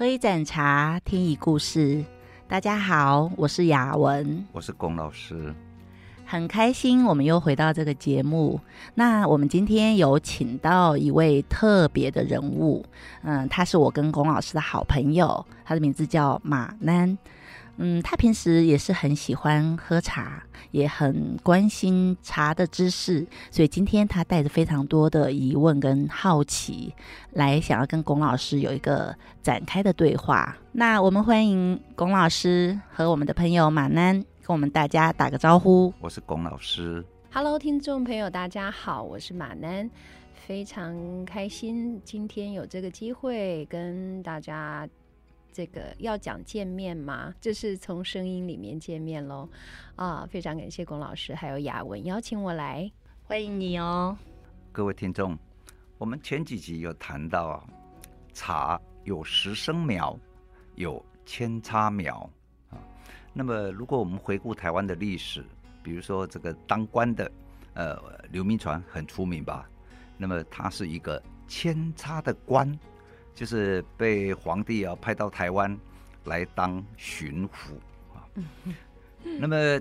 喝一盏茶，听一故事。大家好，我是雅文，我是龚老师，很开心我们又回到这个节目。那我们今天有请到一位特别的人物，嗯，他是我跟龚老师的好朋友，他的名字叫马南。嗯，他平时也是很喜欢喝茶，也很关心茶的知识，所以今天他带着非常多的疑问跟好奇，来想要跟龚老师有一个展开的对话。那我们欢迎龚老师和我们的朋友马南跟我们大家打个招呼。我是龚老师。Hello，听众朋友，大家好，我是马南，非常开心今天有这个机会跟大家。这个要讲见面吗？就是从声音里面见面喽，啊，非常感谢龚老师还有雅文邀请我来，欢迎你哦。各位听众，我们前几集有谈到啊，茶有十生苗，有扦插苗啊。那么如果我们回顾台湾的历史，比如说这个当官的，呃，刘铭传很出名吧？那么他是一个扦插的官。就是被皇帝啊派到台湾来当巡抚啊，那么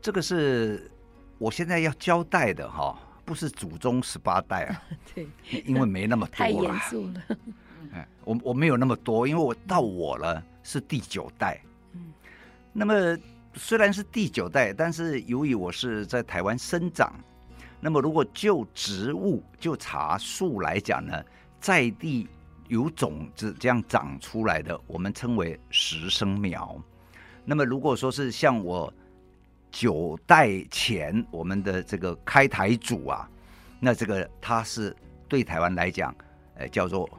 这个是我现在要交代的哈，不是祖宗十八代啊，对，因为没那么多，太严肃了。哎，我我没有那么多，因为我到我了是第九代。嗯，那么虽然是第九代，但是由于我是在台湾生长，那么如果就植物就茶树来讲呢，在地。有种子这样长出来的，我们称为十生苗。那么，如果说是像我九代前我们的这个开台祖啊，那这个它是对台湾来讲，呃，叫做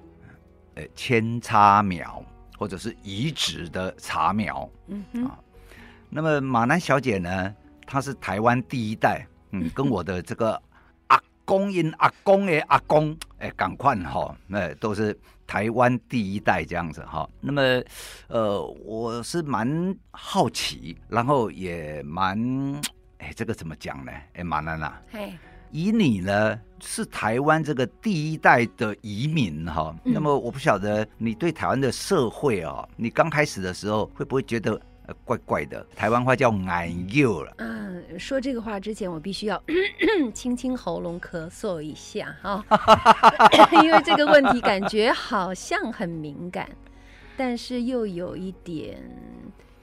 呃扦插苗，或者是移植的茶苗。嗯哼啊，那么马南小姐呢，她是台湾第一代，嗯，跟我的这个阿公因阿公的阿公，哎，赶快哈，那都是。台湾第一代这样子哈，那么，呃，我是蛮好奇，然后也蛮，哎，这个怎么讲呢？哎，马兰娜，嘿，以你呢是台湾这个第一代的移民哈，嗯、那么我不晓得你对台湾的社会啊，你刚开始的时候会不会觉得？怪怪的，台湾话叫眼药了。嗯，说这个话之前，我必须要咳 咳清清喉咙，咳嗽一下啊，因为这个问题感觉好像很敏感，但是又有一点，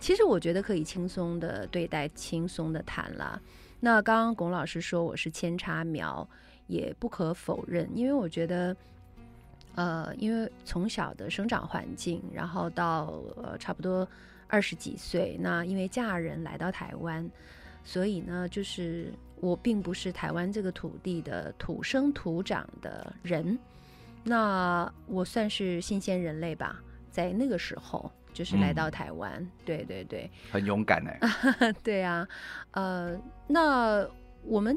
其实我觉得可以轻松的对待，轻松的谈了。那刚刚龚老师说我是扦插苗，也不可否认，因为我觉得，呃，因为从小的生长环境，然后到呃差不多。二十几岁，那因为嫁人来到台湾，所以呢，就是我并不是台湾这个土地的土生土长的人，那我算是新鲜人类吧，在那个时候就是来到台湾，嗯、对对对，很勇敢呢。对啊，呃，那我们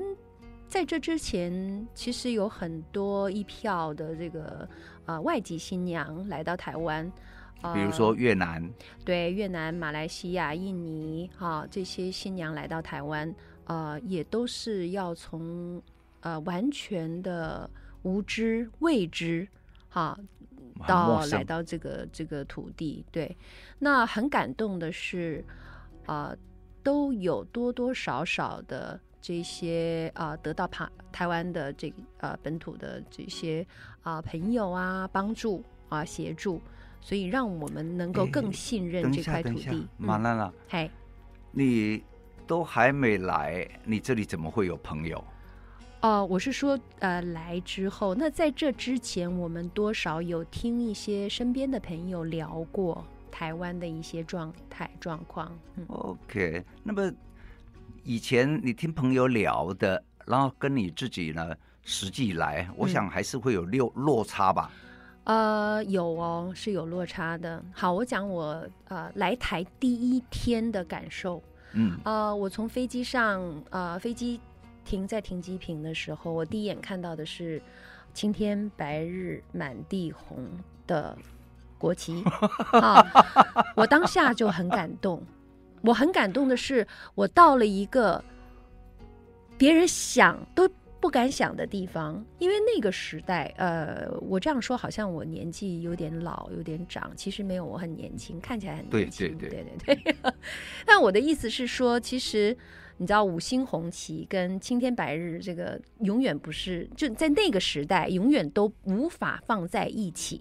在这之前其实有很多一票的这个呃外籍新娘来到台湾。比如说越南，呃、对越南、马来西亚、印尼，哈、啊，这些新娘来到台湾，呃，也都是要从呃完全的无知、未知，哈、啊，到来到这个这个土地，对，那很感动的是，啊、呃，都有多多少少的这些啊、呃，得到台台湾的这呃本土的这些啊、呃、朋友啊帮助啊协助。所以让我们能够更信任这块土地。马兰啊，嗨、嗯，你都还没来，你这里怎么会有朋友？哦、呃，我是说，呃，来之后，那在这之前，我们多少有听一些身边的朋友聊过台湾的一些状态状况。嗯、OK，那么以前你听朋友聊的，然后跟你自己呢实际来，我想还是会有落落差吧。嗯呃，有哦，是有落差的。好，我讲我呃来台第一天的感受。嗯，呃，我从飞机上，呃，飞机停在停机坪的时候，我第一眼看到的是青天白日满地红的国旗啊！我当下就很感动。我很感动的是，我到了一个别人想都不敢想的地方，因为那个时代，呃，我这样说好像我年纪有点老，有点长，其实没有，我很年轻，看起来很年轻。对对对对对对。但 我的意思是说，其实你知道，五星红旗跟青天白日，这个永远不是就在那个时代，永远都无法放在一起。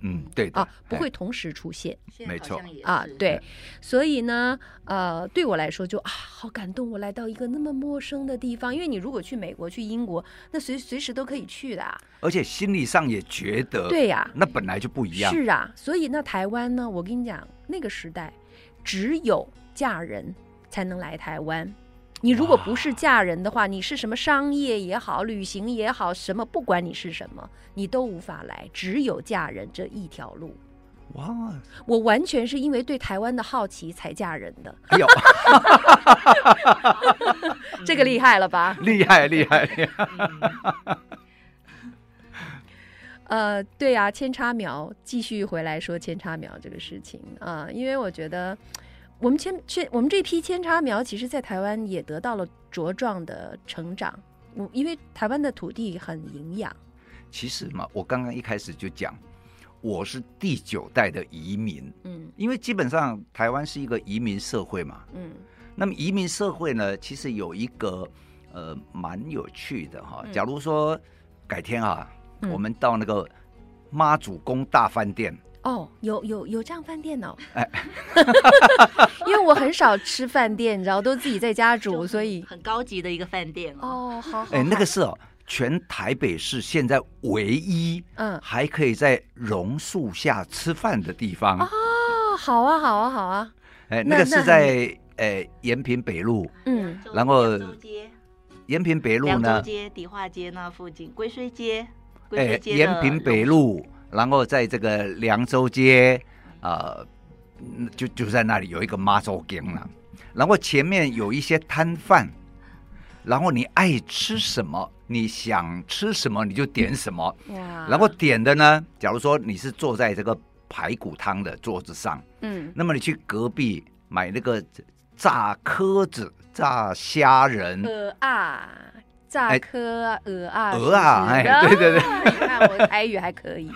嗯，对啊，不会同时出现，没错啊，对，所以呢，呃，对我来说就啊，好感动，我来到一个那么陌生的地方，因为你如果去美国、去英国，那随随时都可以去的，而且心理上也觉得，对呀，那本来就不一样，是啊，所以那台湾呢，我跟你讲，那个时代只有嫁人才能来台湾。你如果不是嫁人的话，你是什么商业也好，旅行也好，什么不管你是什么，你都无法来，只有嫁人这一条路。哇！我完全是因为对台湾的好奇才嫁人的。哎呦，这个厉害了吧？厉害厉害！厉害呃，对啊，扦插苗，继续回来说扦插苗这个事情啊，呃，因为我觉得。我们扦扦我们这批扦插苗，其实在台湾也得到了茁壮的成长。我因为台湾的土地很营养。其实嘛，我刚刚一开始就讲，我是第九代的移民。嗯，因为基本上台湾是一个移民社会嘛。嗯，那么移民社会呢，其实有一个呃蛮有趣的哈。假如说改天啊，嗯、我们到那个妈祖宫大饭店。哦，有有有这样饭店哦，哎，因为我很少吃饭店，你知道，都自己在家煮，所以很高级的一个饭店哦。哦，好，好，哎，那个是哦，全台北市现在唯一，嗯，还可以在榕树下吃饭的地方。哦，好啊，好啊，好啊。哎，那个是在哎延平北路，嗯，然后延平北路呢，街、迪化街那附近，归绥街，哎，延平北路。然后在这个凉州街，呃，就就在那里有一个妈祖羹了。然后前面有一些摊贩，然后你爱吃什么，你想吃什么你就点什么。哇！然后点的呢，假如说你是坐在这个排骨汤的桌子上，嗯，那么你去隔壁买那个炸蚵子、炸虾仁。呃啊。炸蚵鹅啊，鹅啊，哎，对对对，你看我的台语还可以，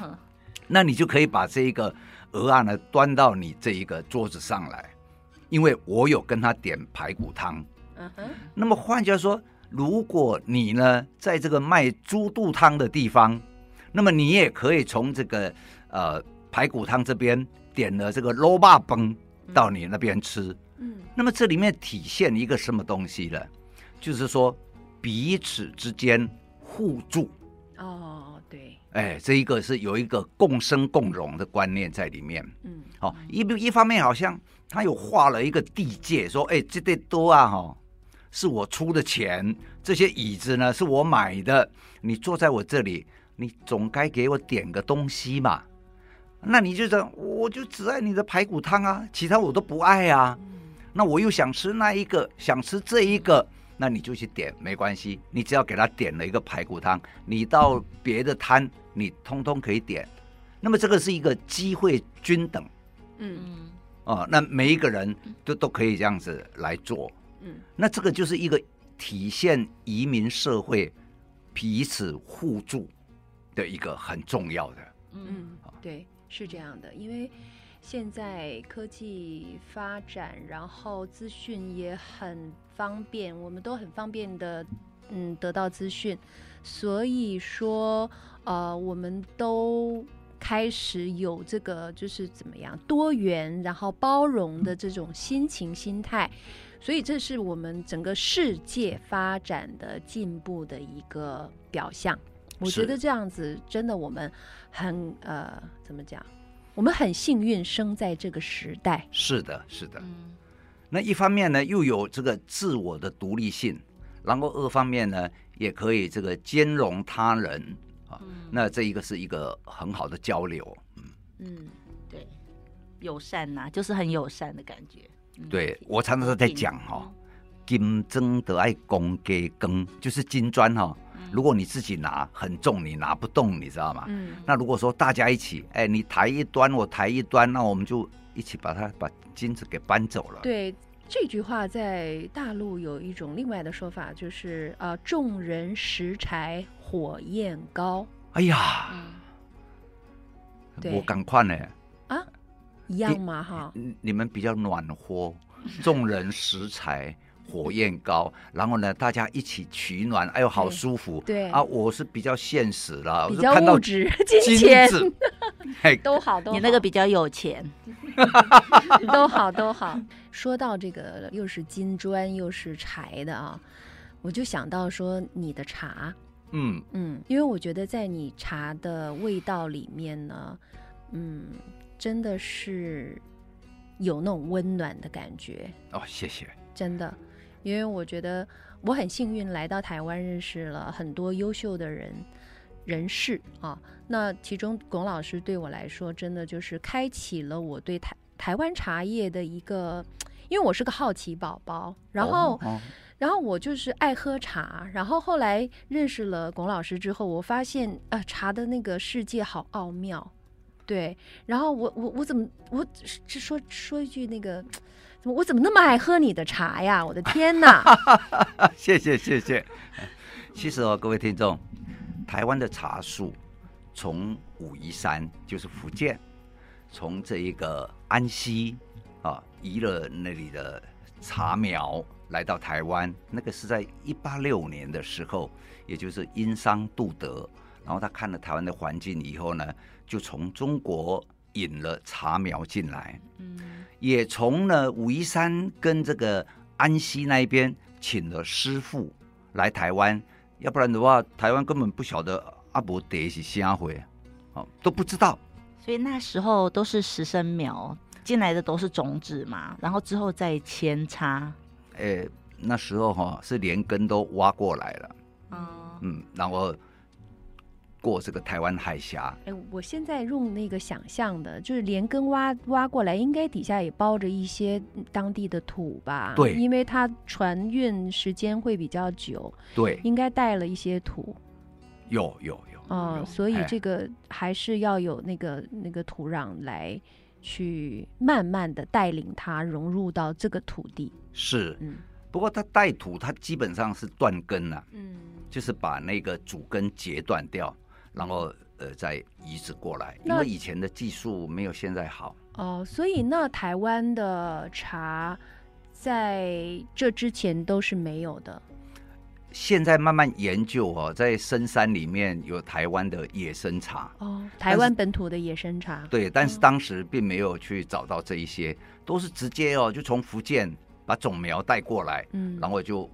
那你就可以把这一个鹅啊呢端到你这一个桌子上来，因为我有跟他点排骨汤。嗯哼，那么换句话说，如果你呢在这个卖猪肚汤的地方，那么你也可以从这个呃排骨汤这边点了这个卤肉饭到你那边吃。嗯，那么这里面体现一个什么东西呢？就是说。彼此之间互助哦，对，哎，这一个是有一个共生共荣的观念在里面。嗯，好、哦，一一方面好像他有画了一个地界，说，哎，这得多啊，哈、哦，是我出的钱，这些椅子呢是我买的，你坐在我这里，你总该给我点个东西嘛。那你就说，我就只爱你的排骨汤啊，其他我都不爱啊。嗯、那我又想吃那一个，想吃这一个。那你就去点，没关系，你只要给他点了一个排骨汤，你到别的摊，你通通可以点。那么这个是一个机会均等，嗯。嗯，哦，那每一个人都都可以这样子来做，嗯，那这个就是一个体现移民社会彼此互助的一个很重要的，嗯，对，是这样的，因为。现在科技发展，然后资讯也很方便，我们都很方便的，嗯，得到资讯。所以说，呃，我们都开始有这个，就是怎么样多元，然后包容的这种心情心态。所以，这是我们整个世界发展的进步的一个表象。我觉得这样子真的，我们很呃，怎么讲？我们很幸运生在这个时代。是的，是的。嗯，那一方面呢，又有这个自我的独立性，然后二方面呢，也可以这个兼容他人啊。嗯，那这一个是一个很好的交流。嗯嗯，对，友善呐，就是很友善的感觉。对，我常常都在讲哈，金砖得爱公给羹，就是金砖哈。如果你自己拿很重，你拿不动，你知道吗？嗯。那如果说大家一起，哎，你抬一端，我抬一端，那我们就一起把它把金子给搬走了。对，这句话在大陆有一种另外的说法，就是啊，呃，众人拾柴火焰高。哎呀，嗯，我赶快呢啊，一样吗？哈，你们比较暖和，众人拾柴。火焰高，然后呢，大家一起取暖，哎呦，好舒服。对啊，我是比较现实了，比较物质，金钱，嘿，都好，都好。你那个比较有钱，都好，都好。说到这个，又是金砖又是柴的啊，我就想到说你的茶，嗯嗯，因为我觉得在你茶的味道里面呢，嗯，真的是有那种温暖的感觉。哦，谢谢，真的。因为我觉得我很幸运来到台湾，认识了很多优秀的人人士啊。那其中龚老师对我来说，真的就是开启了我对台台湾茶叶的一个，因为我是个好奇宝宝，然后、哦哦、然后我就是爱喝茶，然后后来认识了龚老师之后，我发现呃茶的那个世界好奥妙，对。然后我我我怎么我是说说一句那个。我怎么那么爱喝你的茶呀？我的天哪！谢谢谢谢。其实哦，各位听众，台湾的茶树从武夷山，就是福建，从这一个安溪啊移了那里的茶苗来到台湾，那个是在一八六年的时候，也就是殷商杜德，然后他看了台湾的环境以后呢，就从中国引了茶苗进来。嗯。也从呢武夷山跟这个安溪那一边请了师傅来台湾，要不然的话，台湾根本不晓得阿伯爹是啥回，哦，都不知道。所以那时候都是实生苗进来的，都是种子嘛，然后之后再扦插。哎，那时候哈、哦、是连根都挖过来了，嗯嗯，然后。过这个台湾海峡，哎，我现在用那个想象的，就是连根挖挖过来，应该底下也包着一些当地的土吧？对，因为它船运时间会比较久，对，应该带了一些土。有有有，哦、嗯，所以这个还是要有那个那个土壤来去慢慢的带领它融入到这个土地。是，嗯，不过它带土，它基本上是断根了、啊，嗯，就是把那个主根截断掉。然后呃，再移植过来，因为以前的技术没有现在好哦，所以那台湾的茶在这之前都是没有的。现在慢慢研究哦，在深山里面有台湾的野生茶哦，台湾本土的野生茶。对，但是当时并没有去找到这一些，哦、都是直接哦，就从福建把种苗带过来，嗯，然后就。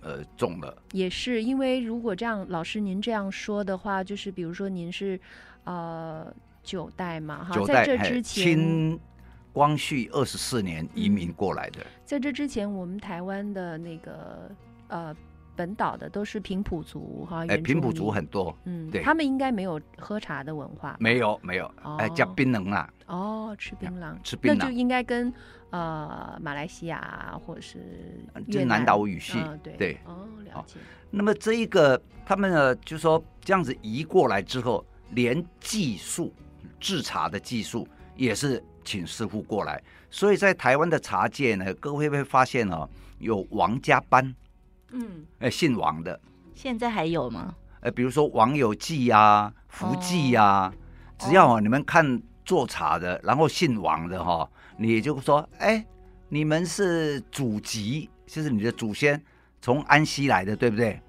呃，中了也是，因为如果这样，老师您这样说的话，就是比如说您是呃九代嘛，哈，在这之前，清光绪二十四年移民过来的，嗯。在这之前，我们台湾的那个呃本岛的都是平埔族哈，哎，平埔族很多，嗯，对，他们应该没有喝茶的文化，没有没有，哎，哦，叫槟榔啊，哦，吃槟榔，吃槟榔，那就应该跟。呃，马来西亚或者是就南岛语系，呃、对对哦，了解。那么这一个他们呢，就说这样子移过来之后，连技术制茶的技术也是请师傅过来，所以在台湾的茶界呢，各位会发现哦，有王家班，嗯，哎，姓王的，现在还有吗？呃，比如说王有记呀、啊、福记呀、啊，哦、只要你们看做茶的，然后姓王的哈。你就说，哎，你们是祖籍，就是你的祖先从安溪来的，对不对？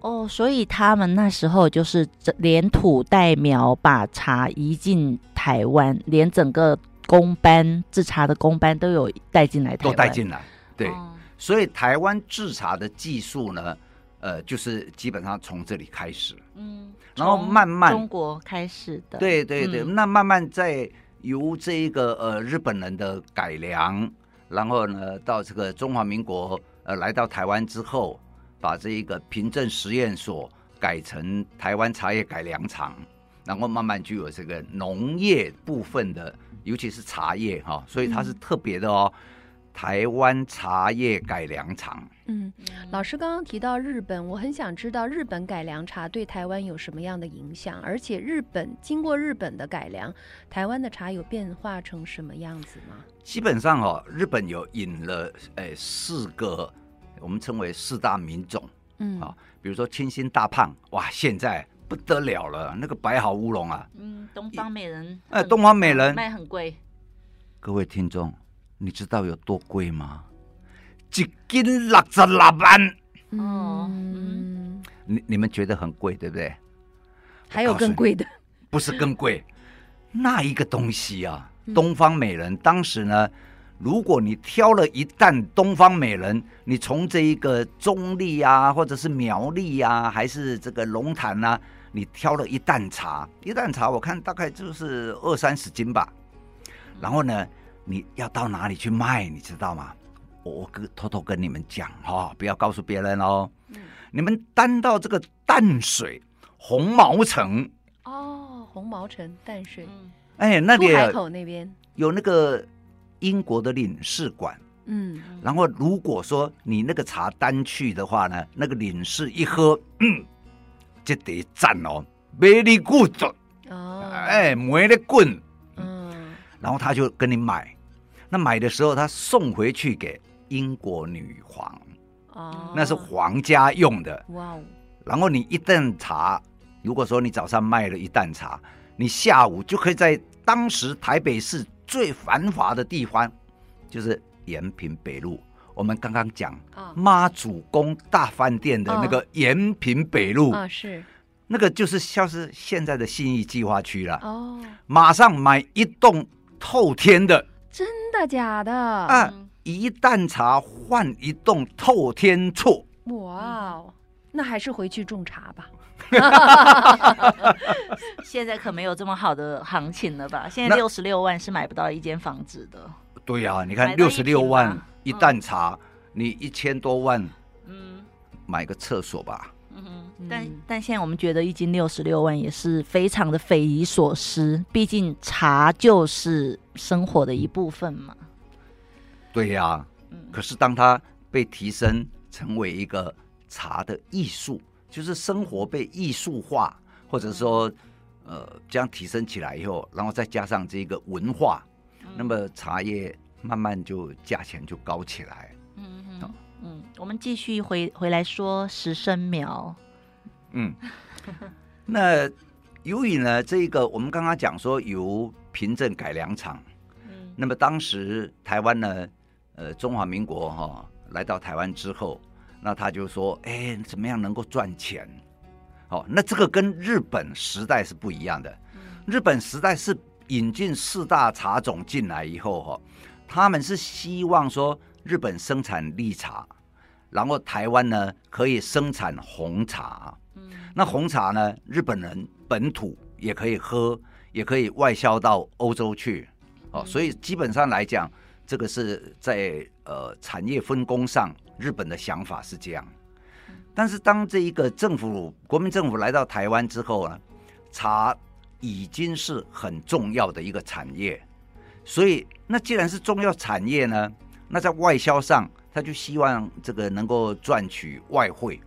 哦，所以他们那时候就是连土带苗把茶移进台湾，连整个工班制茶的工班都有带进来，都带进来。对，哦、所以台湾制茶的技术呢，呃，就是基本上从这里开始，嗯，然后慢慢中国开始的，对对对，嗯、那慢慢在。由这一个呃日本人的改良，然后呢到这个中华民国呃来到台湾之后，把这一个平镇实验所改成台湾茶叶改良厂，然后慢慢就有这个农业部分的，尤其是茶叶哈，所以它是特别的哦。台湾茶叶改良厂。嗯，老师刚刚提到日本，我很想知道日本改良茶对台湾有什么样的影响，而且日本经过日本的改良，台湾的茶有变化成什么样子吗？基本上哦，日本有引了诶四个，我们称为四大名种，嗯啊，比如说清新大胖，哇，现在不得了了，那个白毫乌龙啊，嗯，东方美人，哎，东方美人卖很贵，各位听众。你知道有多贵吗？一斤六十六万。哦，嗯，你你们觉得很贵，对不对？还有更贵的？不是更贵，那一个东西啊，东方美人。当时呢，如果你挑了一担东方美人，你从这一个中立啊，或者是苗栗啊，还是这个龙潭啊，你挑了一担茶，一担茶我看大概就是二三十斤吧。然后呢？你要到哪里去卖？你知道吗？我跟偷偷跟你们讲哈、哦，不要告诉别人哦。嗯、你们担到这个淡水红毛城哦，红毛城淡水，哎，那里海口那边有那个英国的领事馆。嗯，然后如果说你那个茶单去的话呢，那个领事一喝，嗯，就得赞哦，very good 哦，哎，没得滚，嗯，然后他就跟你买。那买的时候，他送回去给英国女皇，哦，那是皇家用的。哇哦！然后你一担茶，如果说你早上卖了一担茶，你下午就可以在当时台北市最繁华的地方，就是延平北路。我们刚刚讲妈祖宫大饭店的那个延平北路啊，是那个就是像是现在的信义计划区了。哦，马上买一栋透天的。真的假的？啊！一担茶换一栋透天厝。哇哦，那还是回去种茶吧。现在可没有这么好的行情了吧？现在六十六万是买不到一间房子的。对呀、啊，你看六十六万一担茶，嗯、你一千多万，嗯，买个厕所吧。但但现在我们觉得一斤六十六万也是非常的匪夷所思，毕竟茶就是生活的一部分嘛。对呀、啊，可是当它被提升成为一个茶的艺术，就是生活被艺术化，或者说呃这样提升起来以后，然后再加上这个文化，那么茶叶慢慢就价钱就高起来。嗯嗯嗯，我们继续回回来说十生苗。嗯，那由于呢，这个我们刚刚讲说由平镇改良厂，嗯，那么当时台湾呢，呃，中华民国哈、哦、来到台湾之后，那他就说，哎，怎么样能够赚钱？哦，那这个跟日本时代是不一样的。日本时代是引进四大茶种进来以后哈、哦，他们是希望说日本生产绿茶，然后台湾呢可以生产红茶。那红茶呢？日本人本土也可以喝，也可以外销到欧洲去，哦，所以基本上来讲，这个是在呃产业分工上，日本的想法是这样。但是当这一个政府国民政府来到台湾之后呢，茶已经是很重要的一个产业，所以那既然是重要产业呢，那在外销上，他就希望这个能够赚取外汇，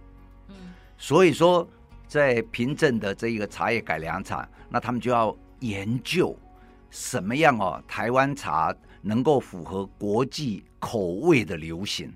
所以说。在平镇的这一个茶叶改良厂，那他们就要研究什么样哦，台湾茶能够符合国际口味的流行，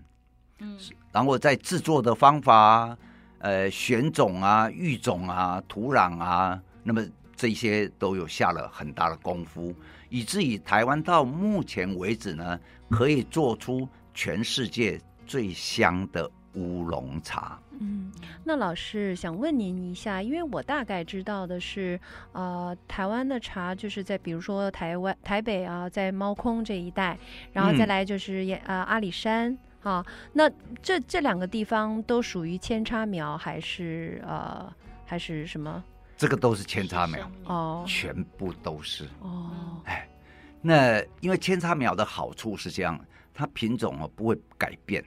嗯，然后在制作的方法，呃，选种啊、育种啊、土壤啊，那么这些都有下了很大的功夫，以至于台湾到目前为止呢，可以做出全世界最香的乌龙茶。嗯，那老师想问您一下，因为我大概知道的是，呃，台湾的茶就是在比如说台湾台北啊，在猫空这一带，然后再来就是也呃、阿里山啊，那这这两个地方都属于扦插苗还是呃还是什么？这个都是扦插苗哦，全部都是哦。哎，那因为扦插苗的好处是这样，它品种哦不会改变。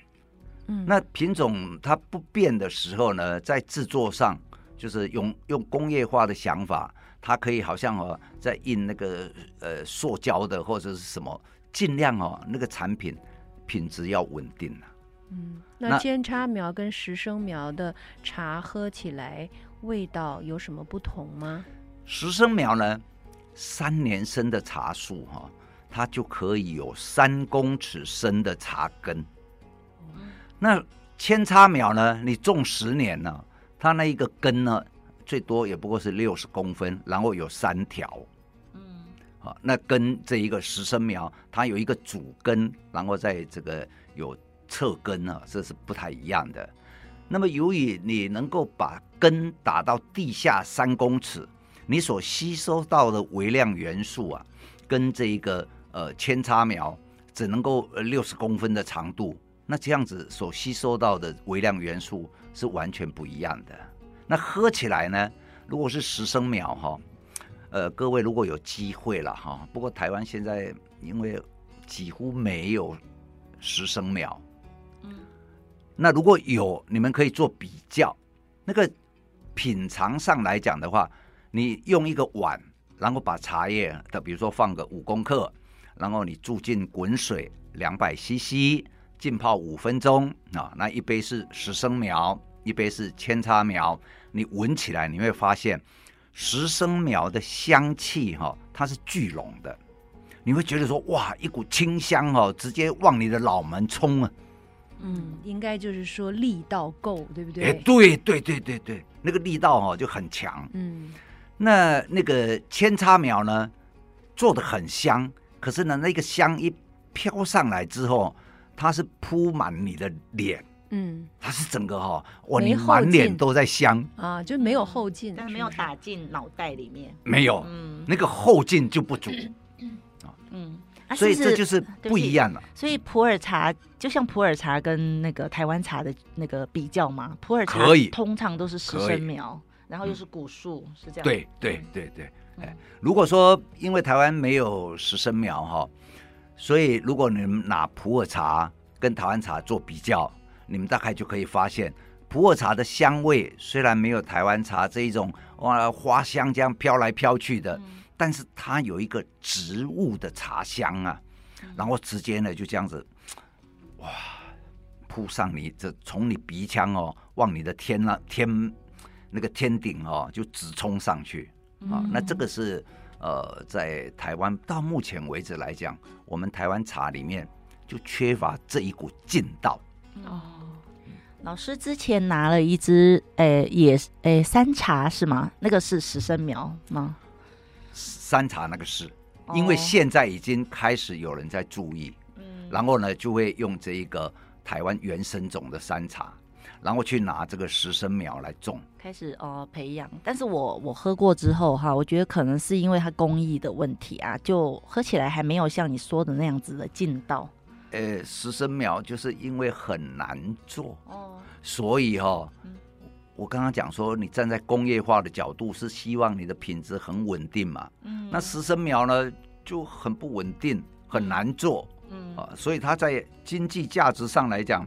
那品种它不变的时候呢，在制作上就是用用工业化的想法，它可以好像哦，在印那个呃塑胶的或者是什么，尽量哦那个产品品质要稳定啊。嗯，那扦插苗跟实生苗的茶喝起来味道有什么不同吗？实生苗呢，三年生的茶树哈，它就可以有三公尺深的茶根。那扦插苗呢，你种十年呢，它那一个根呢，最多也不过是六十公分，然后有三条。嗯，好，那根这一个实生苗，它有一个主根，然后在这个有。侧根啊，这是不太一样的。那么，由于你能够把根打到地下三公尺，你所吸收到的微量元素啊，跟这一个呃扦插苗只能够六十公分的长度，那这样子所吸收到的微量元素是完全不一样的。那喝起来呢，如果是十升秒哈，呃，各位如果有机会了哈，不过台湾现在因为几乎没有十升秒，嗯。那如果有，你们可以做比较。那个品尝上来讲的话，你用一个碗，然后把茶叶的，比如说放个五公克，然后你注进滚水两百 CC，浸泡五分钟啊。那一杯是十升苗，一杯是扦插苗，你闻起来你会发现，十升苗的香气哈，它是聚拢的，你会觉得说哇，一股清香哦，直接往你的脑门冲啊。嗯，应该就是说力道够，对不对？哎，对对对对对，那个力道哦就很强。嗯，那那个扦插苗呢，做的很香，可是呢，那个香一飘上来之后，它是铺满你的脸。嗯，它是整个哈、哦，哇，你满脸都在香啊，就没有后劲，但没有打进脑袋里面。没有，嗯，那个后劲就不足。嗯。所以这就是不一样了。所以普洱茶就像普洱茶跟那个台湾茶的那个比较嘛，普洱茶通常都是十生苗，然后又是古树，嗯、是这样。对对对对，哎，如果说因为台湾没有十生苗哈，所以如果你们拿普洱茶跟台湾茶做比较，你们大概就可以发现，普洱茶的香味虽然没有台湾茶这一种哇花香这样飘来飘去的。嗯但是它有一个植物的茶香啊，然后直接呢就这样子，哇，扑上你这从你鼻腔哦，往你的天那天那个天顶哦，就直冲上去啊。那这个是呃，在台湾到目前为止来讲，我们台湾茶里面就缺乏这一股劲道。哦，老师之前拿了一支诶野诶山茶是吗？那个是十生苗吗？山茶那个是，因为现在已经开始有人在注意，嗯，然后呢就会用这一个台湾原生种的山茶，然后去拿这个实生苗来种，开始哦培养。但是我我喝过之后哈，我觉得可能是因为它工艺的问题啊，就喝起来还没有像你说的那样子的劲道。呃，实生苗就是因为很难做哦，所以哈。嗯我刚刚讲说，你站在工业化的角度是希望你的品质很稳定嘛？嗯，那实生苗呢就很不稳定，很难做，嗯啊，所以它在经济价值上来讲，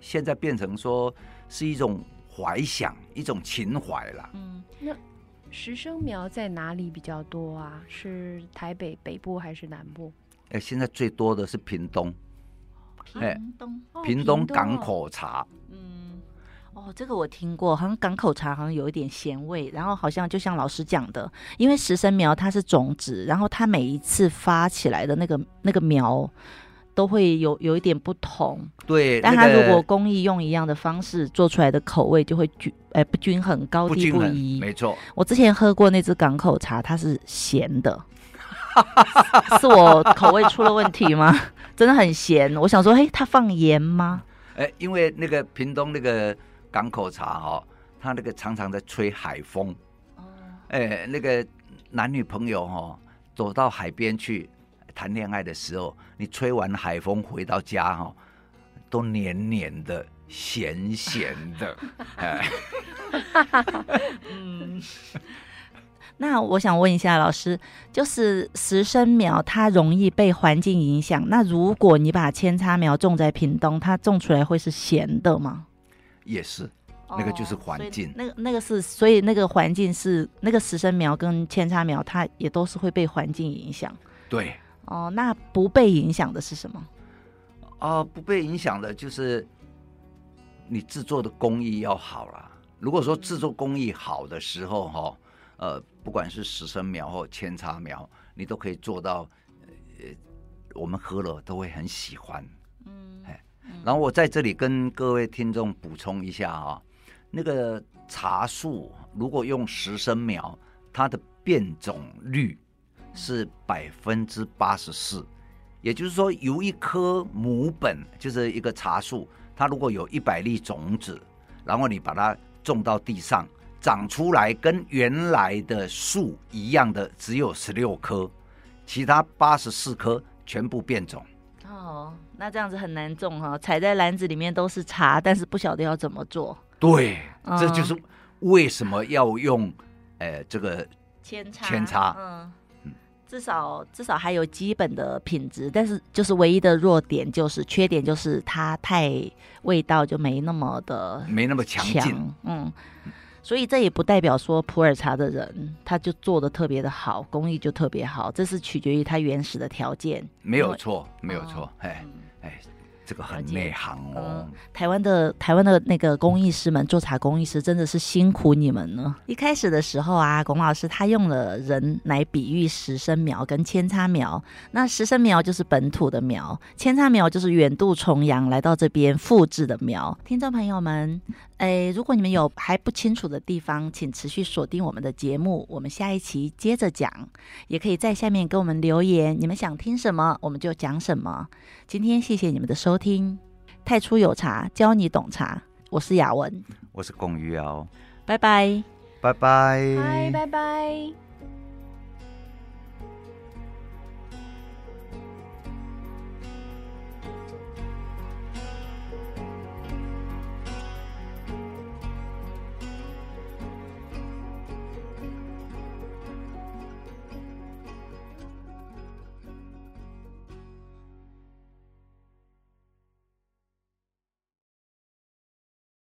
现在变成说是一种怀想，一种情怀了。嗯，那石生苗在哪里比较多啊？是台北北部还是南部？哎，现在最多的是屏东，屏东，屏东港口茶。哦，这个我听过，好像港口茶好像有一点咸味，然后好像就像老师讲的，因为石生苗它是种子，然后它每一次发起来的那个那个苗都会有有一点不同，对，但它如果工艺用一样的方式做出来的口味就会均哎不均衡，高低不一，没错。我之前喝过那支港口茶，它是咸的，是我口味出了问题吗？真的很咸，我想说，嘿，它放盐吗？哎，因为那个屏东那个。港口茶哈，它那个常常在吹海风，哎，那个男女朋友哈，走到海边去谈恋爱的时候，你吹完海风回到家哈，都黏黏的、咸咸的，哎，嗯，那我想问一下老师，就是实生苗它容易被环境影响，那如果你把扦插苗种在屏东，它种出来会是咸的吗？也是，那个就是环境。哦、那个那个是，所以那个环境是那个实生苗跟扦插苗，它也都是会被环境影响。对。哦，那不被影响的是什么？啊，不被影响的就是你制作的工艺要好了。如果说制作工艺好的时候，哈，呃，不管是实生苗或扦插苗，你都可以做到，呃，我们喝了都会很喜欢。嗯，哎，然后我在这里跟各位听众补充一下啊，那个茶树如果用实生苗，它的变种率是百分之八十四。也就是说，由一棵母本，就是一个茶树，它如果有一百粒种子，然后你把它种到地上，长出来跟原来的树一样的只有十六棵，其他八十四棵全部变种。哦，那这样子很难种哈，踩在篮子里面都是茶，但是不晓得要怎么做。对，嗯、这就是为什么要用，呃，这个扦插。扦插，嗯。至少至少还有基本的品质，但是就是唯一的弱点就是缺点就是它太味道就没那么的没那么强劲，嗯，所以这也不代表说普洱茶的人他就做的特别的好，工艺就特别好，这是取决于他原始的条件。没有错，没有错，哎哎。这个很内行哦。嗯、台湾的台湾的那个工艺师们，做茶工艺师真的是辛苦你们了。一开始的时候啊，龚老师他用了人来比喻石生苗跟扦插苗。那石生苗就是本土的苗，扦插苗就是远渡重洋来到这边复制的苗。听众朋友们，哎，如果你们有还不清楚的地方，请持续锁定我们的节目，我们下一期接着讲。也可以在下面给我们留言，你们想听什么，我们就讲什么。今天谢谢你们的收听，太初有茶教你懂茶，我是雅文，我是龚玉瑶，拜拜，拜拜，拜，拜拜。